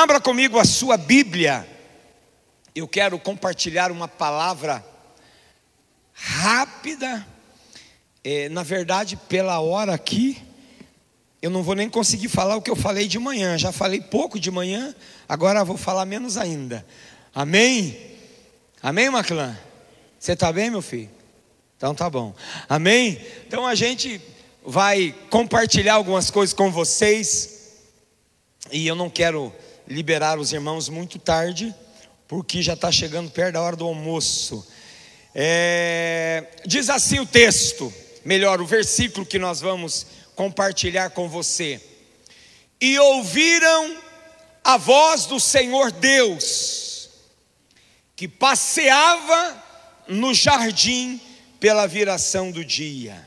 Abra comigo a sua Bíblia. Eu quero compartilhar uma palavra rápida. É, na verdade, pela hora aqui, eu não vou nem conseguir falar o que eu falei de manhã. Já falei pouco de manhã, agora vou falar menos ainda. Amém? Amém, Maclã? Você está bem, meu filho? Então tá bom. Amém? Então a gente vai compartilhar algumas coisas com vocês. E eu não quero liberar os irmãos muito tarde, porque já está chegando perto da hora do almoço. É, diz assim o texto, melhor, o versículo que nós vamos compartilhar com você. E ouviram a voz do Senhor Deus, que passeava no jardim pela viração do dia.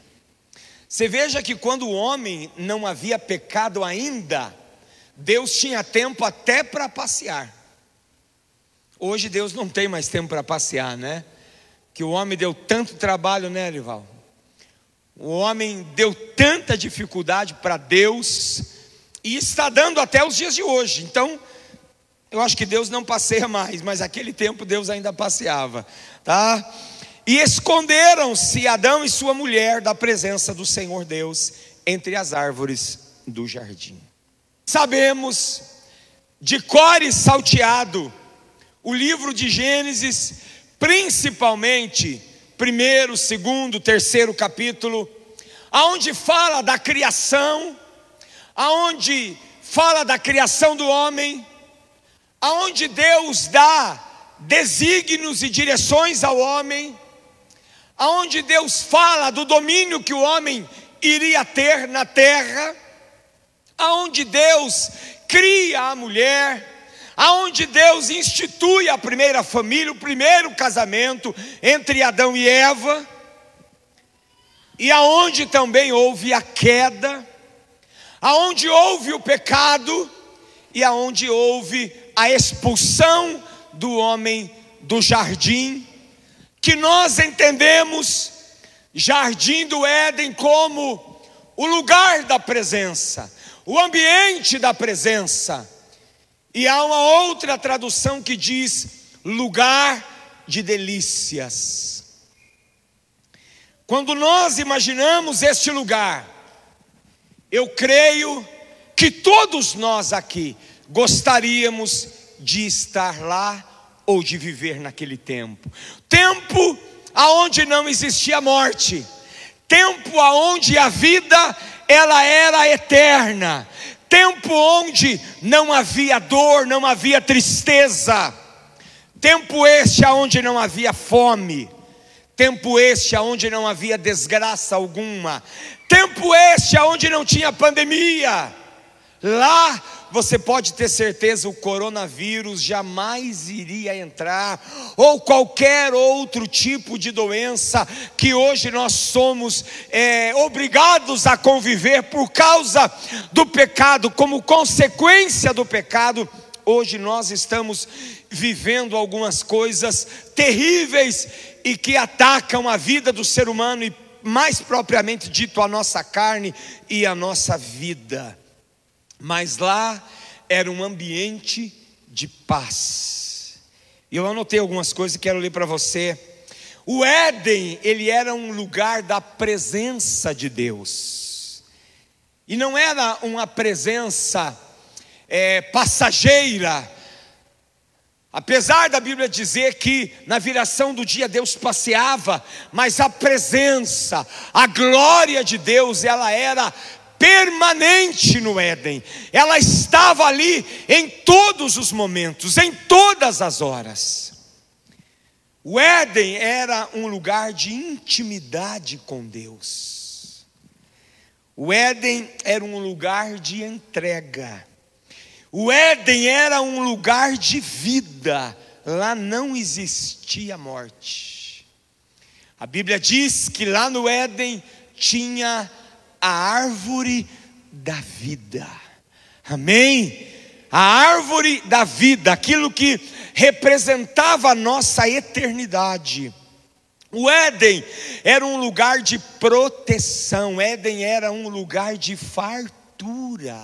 Você veja que quando o homem não havia pecado ainda, Deus tinha tempo até para passear. Hoje Deus não tem mais tempo para passear, né? Que o homem deu tanto trabalho, né, Rival? O homem deu tanta dificuldade para Deus e está dando até os dias de hoje. Então, eu acho que Deus não passeia mais, mas aquele tempo Deus ainda passeava, tá? E esconderam-se Adão e sua mulher da presença do Senhor Deus entre as árvores do jardim. Sabemos de core salteado o livro de Gênesis, principalmente primeiro, segundo, terceiro capítulo, aonde fala da criação, aonde fala da criação do homem, aonde Deus dá desígnios e direções ao homem, aonde Deus fala do domínio que o homem iria ter na terra, aonde Deus cria a mulher, aonde Deus institui a primeira família, o primeiro casamento entre Adão e Eva, e aonde também houve a queda, aonde houve o pecado e aonde houve a expulsão do homem do jardim, que nós entendemos jardim do Éden como o lugar da presença, o ambiente da presença. E há uma outra tradução que diz lugar de delícias. Quando nós imaginamos este lugar, eu creio que todos nós aqui gostaríamos de estar lá ou de viver naquele tempo. Tempo aonde não existia morte, tempo aonde a vida ela era eterna, tempo onde não havia dor, não havia tristeza, tempo este aonde não havia fome, tempo este aonde não havia desgraça alguma, tempo este aonde não tinha pandemia. Lá você pode ter certeza o coronavírus jamais iria entrar, ou qualquer outro tipo de doença que hoje nós somos é, obrigados a conviver por causa do pecado, como consequência do pecado. Hoje nós estamos vivendo algumas coisas terríveis e que atacam a vida do ser humano e, mais propriamente dito, a nossa carne e a nossa vida mas lá era um ambiente de paz. E eu anotei algumas coisas que quero ler para você. O Éden, ele era um lugar da presença de Deus, e não era uma presença é, passageira, Apesar da Bíblia dizer que na viração do dia Deus passeava, mas a presença, a glória de Deus, ela era permanente no Éden, ela estava ali em todos os momentos, em todas as horas. O Éden era um lugar de intimidade com Deus, o Éden era um lugar de entrega, o Éden era um lugar de vida, lá não existia morte. A Bíblia diz que lá no Éden tinha a árvore da vida. Amém? A árvore da vida, aquilo que representava a nossa eternidade. O Éden era um lugar de proteção, Éden era um lugar de fartura.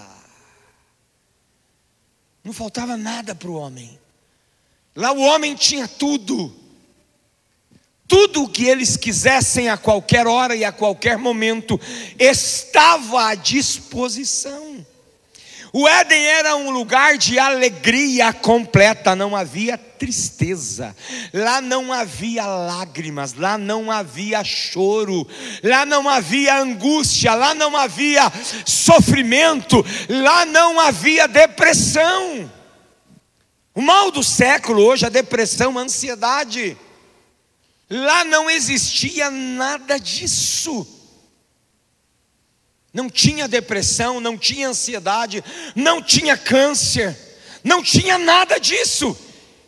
Não faltava nada para o homem. Lá o homem tinha tudo. Tudo o que eles quisessem a qualquer hora e a qualquer momento estava à disposição. O Éden era um lugar de alegria completa, não havia tristeza, lá não havia lágrimas, lá não havia choro, lá não havia angústia, lá não havia sofrimento, lá não havia depressão. O mal do século hoje, a depressão, a ansiedade. Lá não existia nada disso. Não tinha depressão, não tinha ansiedade, não tinha câncer, não tinha nada disso.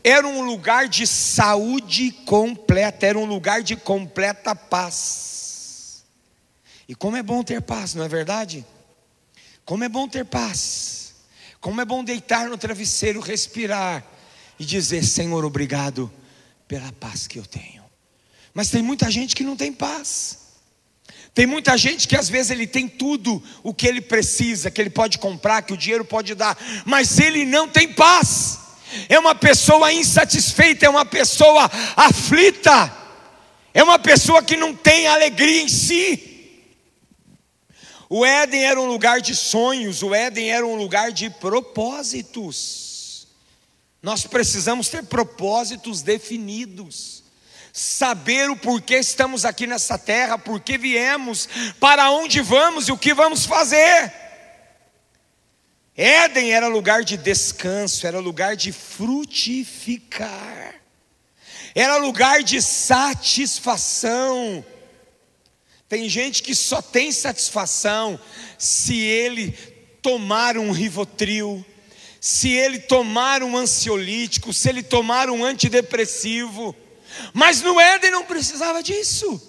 Era um lugar de saúde completa, era um lugar de completa paz. E como é bom ter paz, não é verdade? Como é bom ter paz. Como é bom deitar no travesseiro, respirar e dizer: Senhor, obrigado pela paz que eu tenho. Mas tem muita gente que não tem paz. Tem muita gente que às vezes ele tem tudo o que ele precisa, que ele pode comprar, que o dinheiro pode dar, mas ele não tem paz. É uma pessoa insatisfeita, é uma pessoa aflita, é uma pessoa que não tem alegria em si. O Éden era um lugar de sonhos, o Éden era um lugar de propósitos. Nós precisamos ter propósitos definidos saber o porquê estamos aqui nessa terra, por que viemos, para onde vamos e o que vamos fazer. Éden era lugar de descanso, era lugar de frutificar, era lugar de satisfação. Tem gente que só tem satisfação se ele tomar um rivotril, se ele tomar um ansiolítico, se ele tomar um antidepressivo. Mas no Éden não precisava disso.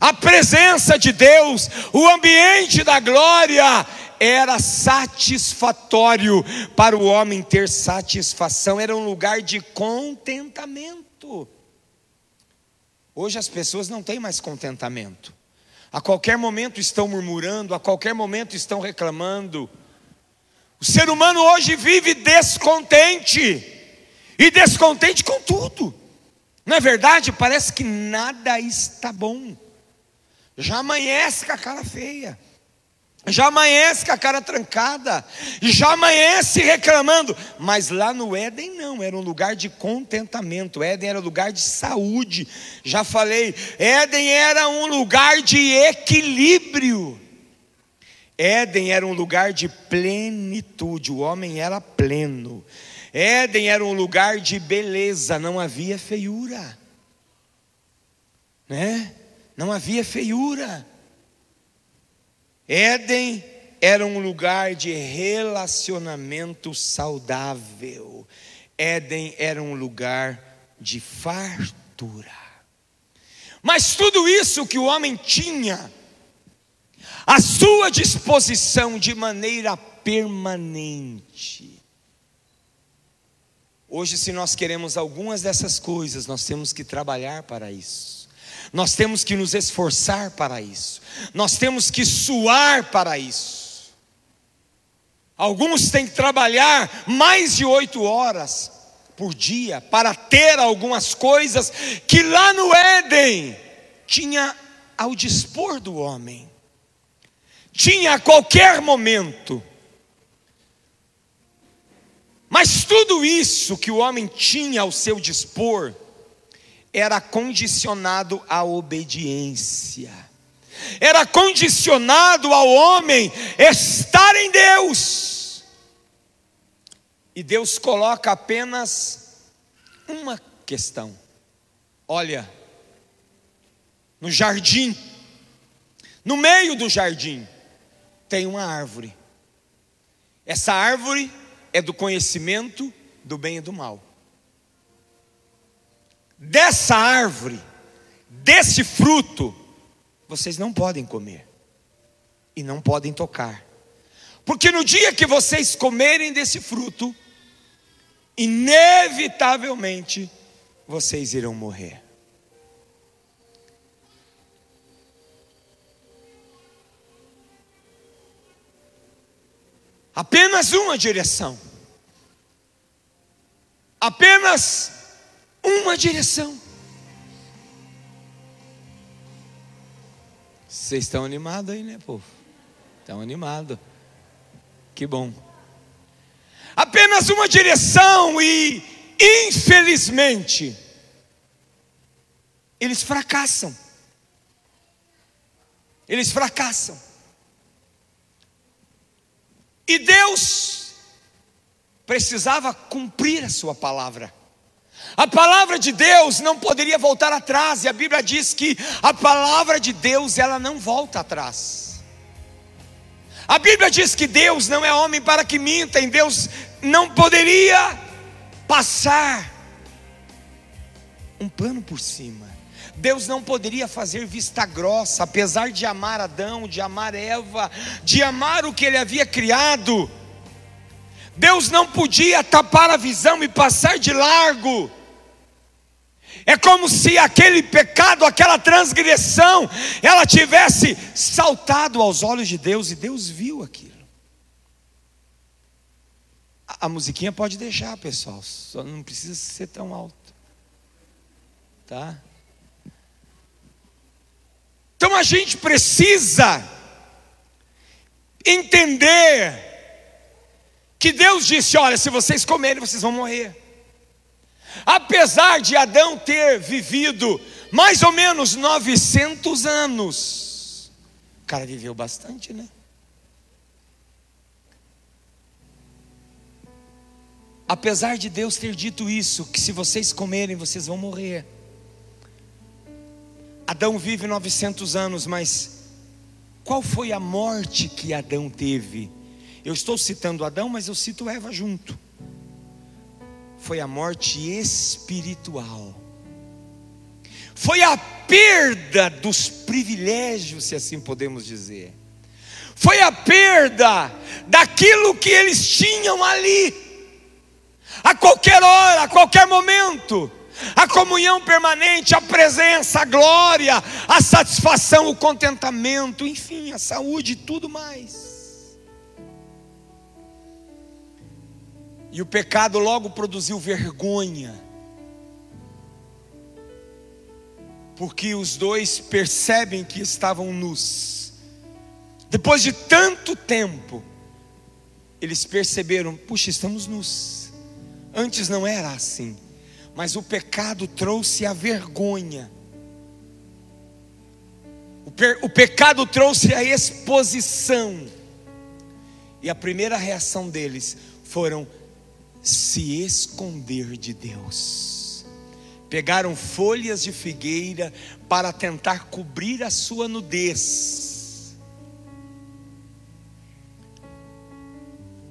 A presença de Deus, o ambiente da glória, era satisfatório para o homem ter satisfação, era um lugar de contentamento. Hoje as pessoas não têm mais contentamento, a qualquer momento estão murmurando, a qualquer momento estão reclamando. O ser humano hoje vive descontente, e descontente com tudo. Não é verdade? Parece que nada está bom. Já amanhece com a cara feia. Já amanhece com a cara trancada. Já amanhece reclamando. Mas lá no Éden não, era um lugar de contentamento. Éden era um lugar de saúde. Já falei, Éden era um lugar de equilíbrio. Éden era um lugar de plenitude. O homem era pleno. Éden era um lugar de beleza, não havia feiura, né? Não havia feiura. Éden era um lugar de relacionamento saudável. Éden era um lugar de fartura. Mas tudo isso que o homem tinha à sua disposição de maneira permanente, Hoje, se nós queremos algumas dessas coisas, nós temos que trabalhar para isso, nós temos que nos esforçar para isso, nós temos que suar para isso. Alguns têm que trabalhar mais de oito horas por dia para ter algumas coisas que lá no Éden tinha ao dispor do homem, tinha a qualquer momento. Mas tudo isso que o homem tinha ao seu dispor era condicionado à obediência, era condicionado ao homem estar em Deus. E Deus coloca apenas uma questão: olha, no jardim, no meio do jardim, tem uma árvore. Essa árvore é do conhecimento do bem e do mal. Dessa árvore, desse fruto, vocês não podem comer e não podem tocar, porque no dia que vocês comerem desse fruto, inevitavelmente vocês irão morrer. Apenas uma direção. apenas uma direção. Vocês estão animados aí, né, povo? Estão animados. Que bom. Apenas uma direção e, infelizmente, eles fracassam. Eles fracassam. E Deus precisava cumprir a sua palavra. A palavra de Deus não poderia voltar atrás, e a Bíblia diz que a palavra de Deus ela não volta atrás. A Bíblia diz que Deus não é homem para que minta, em Deus não poderia passar um plano por cima. Deus não poderia fazer vista grossa, apesar de amar Adão, de amar Eva, de amar o que ele havia criado. Deus não podia tapar a visão e passar de largo. É como se aquele pecado, aquela transgressão, ela tivesse saltado aos olhos de Deus e Deus viu aquilo. A, a musiquinha pode deixar, pessoal, só não precisa ser tão alto. Tá? Então a gente precisa entender que Deus disse: olha, se vocês comerem, vocês vão morrer. Apesar de Adão ter vivido mais ou menos 900 anos, o cara viveu bastante, né? Apesar de Deus ter dito isso, que se vocês comerem, vocês vão morrer. Adão vive 900 anos, mas qual foi a morte que Adão teve? Eu estou citando Adão, mas eu cito Eva junto foi a morte espiritual. Foi a perda dos privilégios, se assim podemos dizer. Foi a perda daquilo que eles tinham ali. A qualquer hora, a qualquer momento. A comunhão permanente, a presença, a glória, a satisfação, o contentamento, enfim, a saúde e tudo mais. E o pecado logo produziu vergonha. Porque os dois percebem que estavam nus. Depois de tanto tempo, eles perceberam: puxa, estamos nus. Antes não era assim, mas o pecado trouxe a vergonha. O, o pecado trouxe a exposição. E a primeira reação deles foram se esconder de Deus. Pegaram folhas de figueira para tentar cobrir a sua nudez.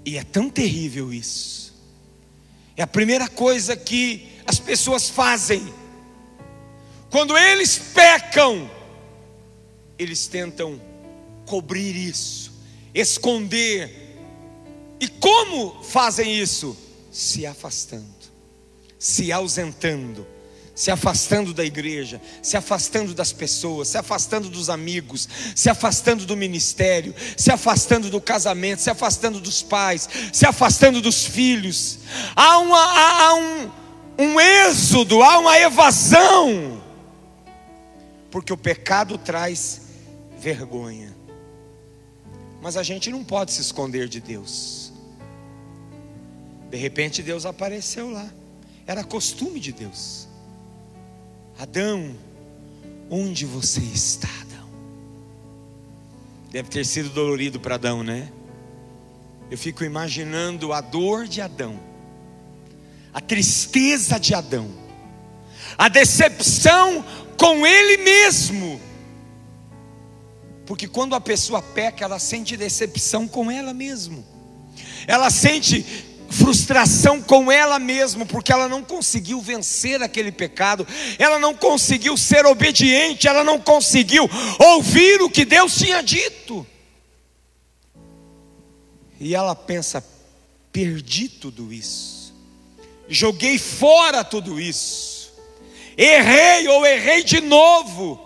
E é tão terrível isso. É a primeira coisa que as pessoas fazem. Quando eles pecam, eles tentam cobrir isso, esconder. E como fazem isso? se afastando, se ausentando, se afastando da igreja, se afastando das pessoas, se afastando dos amigos, se afastando do ministério, se afastando do casamento, se afastando dos pais, se afastando dos filhos. Há, uma, há, há um, um êxodo, há uma evasão, porque o pecado traz vergonha. Mas a gente não pode se esconder de Deus. De repente Deus apareceu lá. Era costume de Deus. Adão, onde você está, Adão? Deve ter sido dolorido para Adão, né? Eu fico imaginando a dor de Adão, a tristeza de Adão, a decepção com ele mesmo. Porque quando a pessoa peca, ela sente decepção com ela mesma. Ela sente frustração com ela mesma, porque ela não conseguiu vencer aquele pecado, ela não conseguiu ser obediente, ela não conseguiu ouvir o que Deus tinha dito. E ela pensa: perdi tudo isso, joguei fora tudo isso, errei ou errei de novo,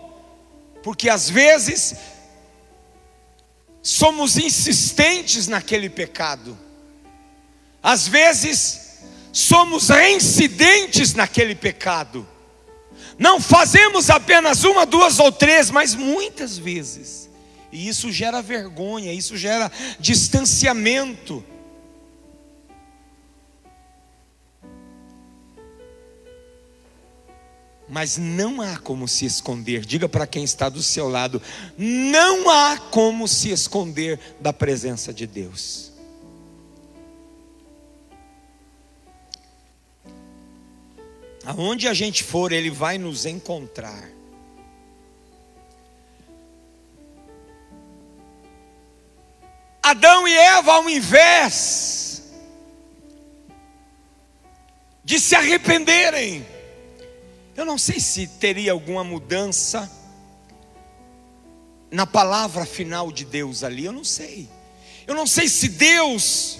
porque às vezes somos insistentes naquele pecado às vezes, somos reincidentes naquele pecado. Não fazemos apenas uma, duas ou três, mas muitas vezes. E isso gera vergonha, isso gera distanciamento. Mas não há como se esconder, diga para quem está do seu lado: não há como se esconder da presença de Deus. Aonde a gente for, Ele vai nos encontrar. Adão e Eva, ao invés de se arrependerem, eu não sei se teria alguma mudança na palavra final de Deus ali, eu não sei. Eu não sei se Deus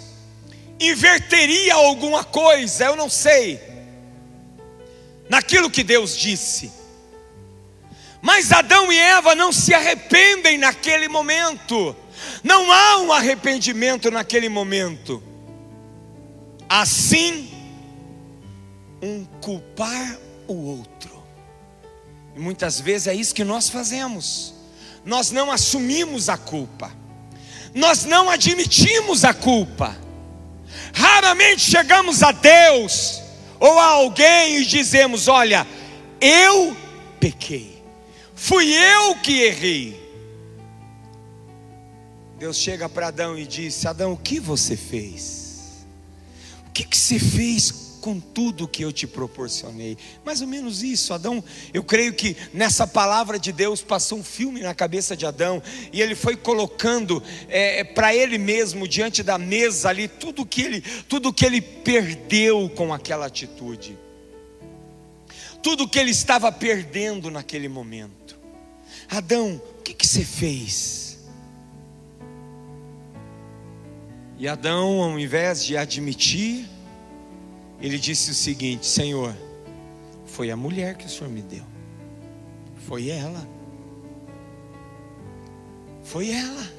inverteria alguma coisa, eu não sei. Naquilo que Deus disse. Mas Adão e Eva não se arrependem naquele momento. Não há um arrependimento naquele momento. Assim, um culpar o outro. E muitas vezes é isso que nós fazemos. Nós não assumimos a culpa. Nós não admitimos a culpa. Raramente chegamos a Deus ou a alguém e dizemos: Olha, eu pequei, fui eu que errei. Deus chega para Adão e disse: Adão, o que você fez? O que, que você fez com tudo que eu te proporcionei. Mais ou menos isso, Adão. Eu creio que nessa palavra de Deus passou um filme na cabeça de Adão e ele foi colocando é, para ele mesmo diante da mesa ali tudo que ele, tudo que ele perdeu com aquela atitude, tudo que ele estava perdendo naquele momento. Adão, o que, que você fez? E Adão, ao invés de admitir, ele disse o seguinte: Senhor, foi a mulher que o Senhor me deu, foi ela, foi ela.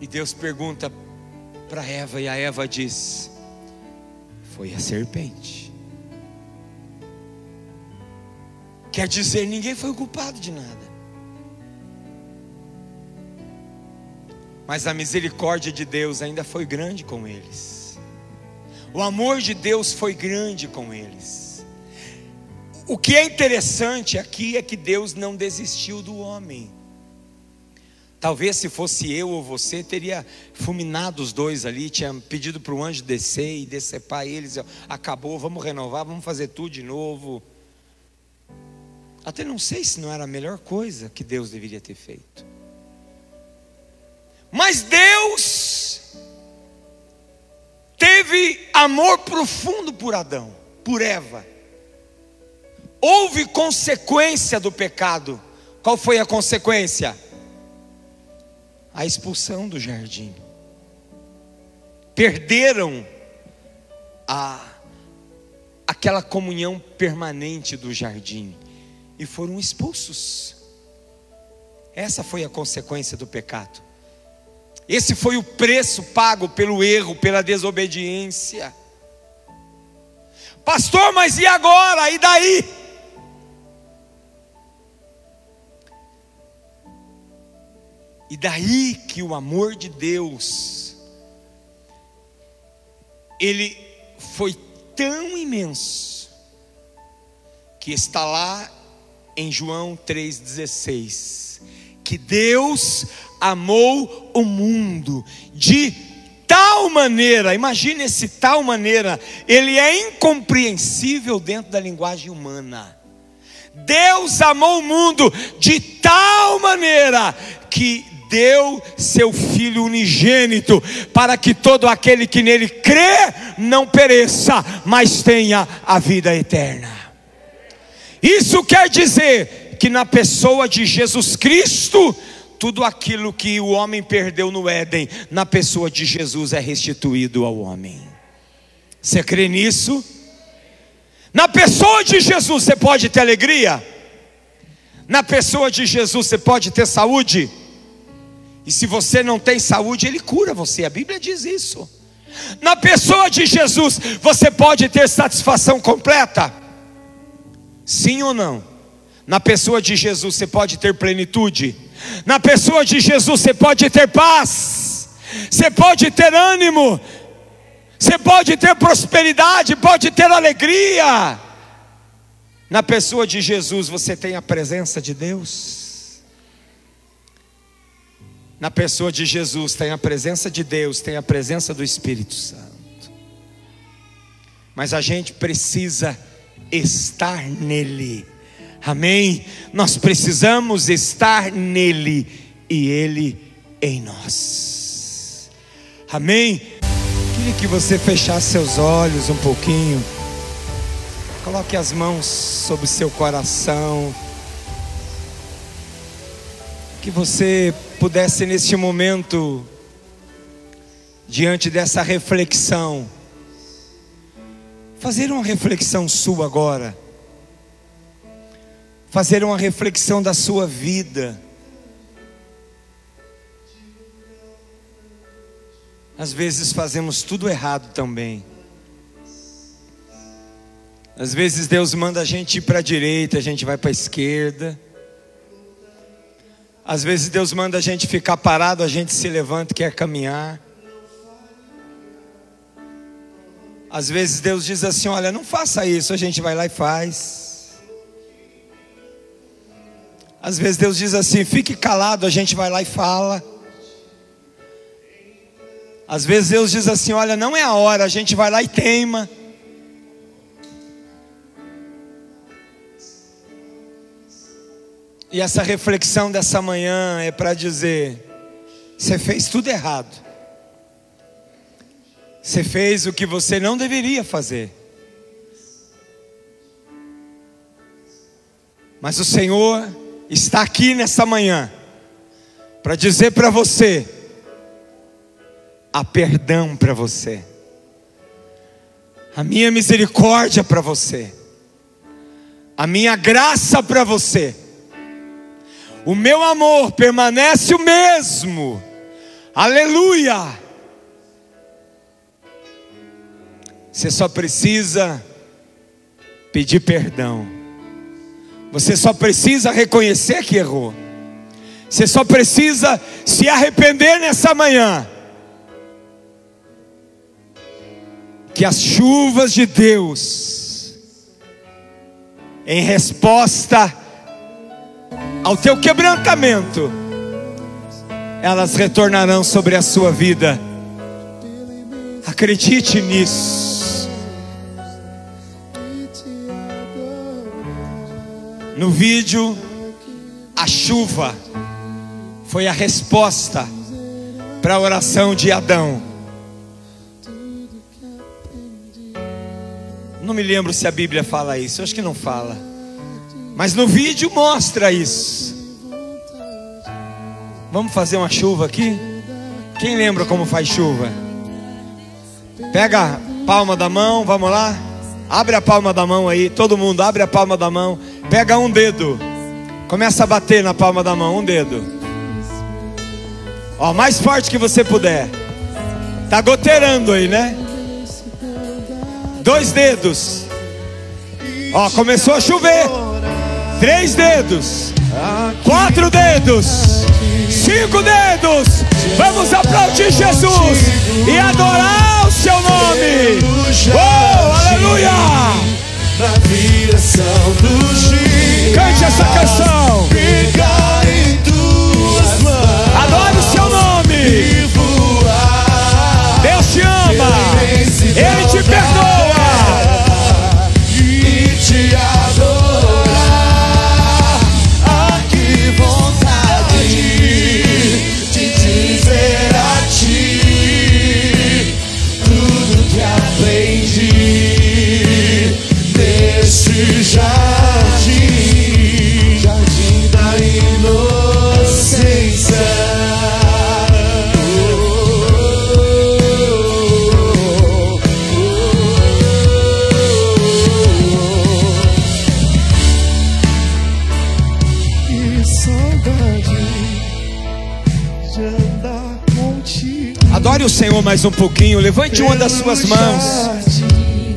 E Deus pergunta para Eva, e a Eva diz: Foi a serpente. Quer dizer, ninguém foi culpado de nada. Mas a misericórdia de Deus ainda foi grande com eles. O amor de Deus foi grande com eles. O que é interessante aqui é que Deus não desistiu do homem. Talvez se fosse eu ou você, teria fulminado os dois ali, tinha pedido para o anjo descer e decepar eles. Acabou, vamos renovar, vamos fazer tudo de novo. Até não sei se não era a melhor coisa que Deus deveria ter feito. Mas Deus teve amor profundo por Adão, por Eva. Houve consequência do pecado. Qual foi a consequência? A expulsão do jardim. Perderam a aquela comunhão permanente do jardim e foram expulsos. Essa foi a consequência do pecado. Esse foi o preço pago pelo erro, pela desobediência. Pastor, mas e agora? E daí? E daí que o amor de Deus, ele foi tão imenso, que está lá em João 3,16, que Deus amou o mundo de tal maneira, imagine esse tal maneira, ele é incompreensível dentro da linguagem humana. Deus amou o mundo de tal maneira que deu seu Filho unigênito, para que todo aquele que nele crê não pereça, mas tenha a vida eterna. Isso quer dizer que na pessoa de Jesus Cristo, tudo aquilo que o homem perdeu no Éden, na pessoa de Jesus é restituído ao homem. Você crê nisso? Na pessoa de Jesus você pode ter alegria? Na pessoa de Jesus você pode ter saúde? E se você não tem saúde, Ele cura você. A Bíblia diz isso. Na pessoa de Jesus, você pode ter satisfação completa? Sim ou não? Na pessoa de Jesus, você pode ter plenitude? Na pessoa de Jesus, você pode ter paz? Você pode ter ânimo? Você pode ter prosperidade? Pode ter alegria? Na pessoa de Jesus, você tem a presença de Deus? Na pessoa de Jesus tem a presença de Deus, tem a presença do Espírito Santo. Mas a gente precisa estar nele. Amém? Nós precisamos estar nele e ele em nós. Amém? Queria que você fechasse seus olhos um pouquinho. Coloque as mãos sobre seu coração. Que você pudesse neste momento, diante dessa reflexão, fazer uma reflexão sua agora, fazer uma reflexão da sua vida. Às vezes fazemos tudo errado também. Às vezes Deus manda a gente ir para a direita, a gente vai para a esquerda. Às vezes Deus manda a gente ficar parado, a gente se levanta e quer caminhar. Às vezes Deus diz assim: Olha, não faça isso, a gente vai lá e faz. Às vezes Deus diz assim: Fique calado, a gente vai lá e fala. Às vezes Deus diz assim: Olha, não é a hora, a gente vai lá e teima. E essa reflexão dessa manhã é para dizer: você fez tudo errado. Você fez o que você não deveria fazer. Mas o Senhor está aqui nessa manhã para dizer para você: há perdão para você, a minha misericórdia para você, a minha graça para você o meu amor permanece o mesmo. Aleluia! Você só precisa pedir perdão. Você só precisa reconhecer que errou. Você só precisa se arrepender nessa manhã. Que as chuvas de Deus, em resposta ao teu quebrantamento, elas retornarão sobre a sua vida. Acredite nisso. No vídeo, a chuva foi a resposta para a oração de Adão. Não me lembro se a Bíblia fala isso, eu acho que não fala. Mas no vídeo mostra isso. Vamos fazer uma chuva aqui? Quem lembra como faz chuva? Pega a palma da mão, vamos lá. Abre a palma da mão aí, todo mundo abre a palma da mão. Pega um dedo. Começa a bater na palma da mão, um dedo. Ó, mais forte que você puder. Tá goteirando aí, né? Dois dedos. Ó, começou a chover. Três dedos, quatro dedos, cinco dedos. Vamos aplaudir Jesus e adorar o seu nome. Oh, aleluia! Cante essa canção. Adore o seu nome. Senhor mais um pouquinho. Levante uma das suas mãos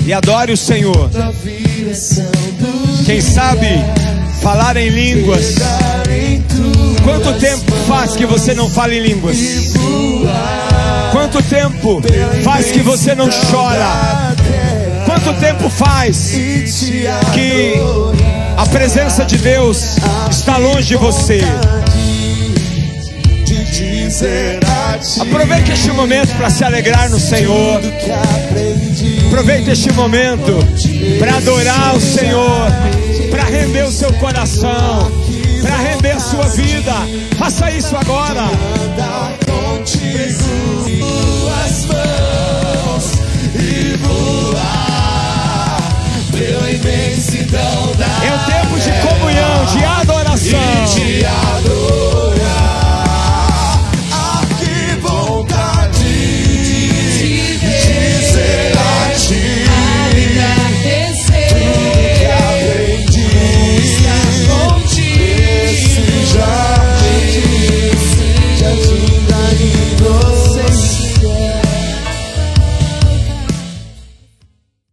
e adore o Senhor. Quem sabe falar em línguas. Quanto tempo faz que você não fala em línguas? Quanto tempo faz que você não chora? Quanto tempo faz que a presença de Deus está longe de você? Aproveite este momento para se alegrar no Senhor. Aproveite este momento para adorar o Senhor, para render o seu coração, para render a sua vida. Faça isso agora. É o tempo de comunhão, de adoração.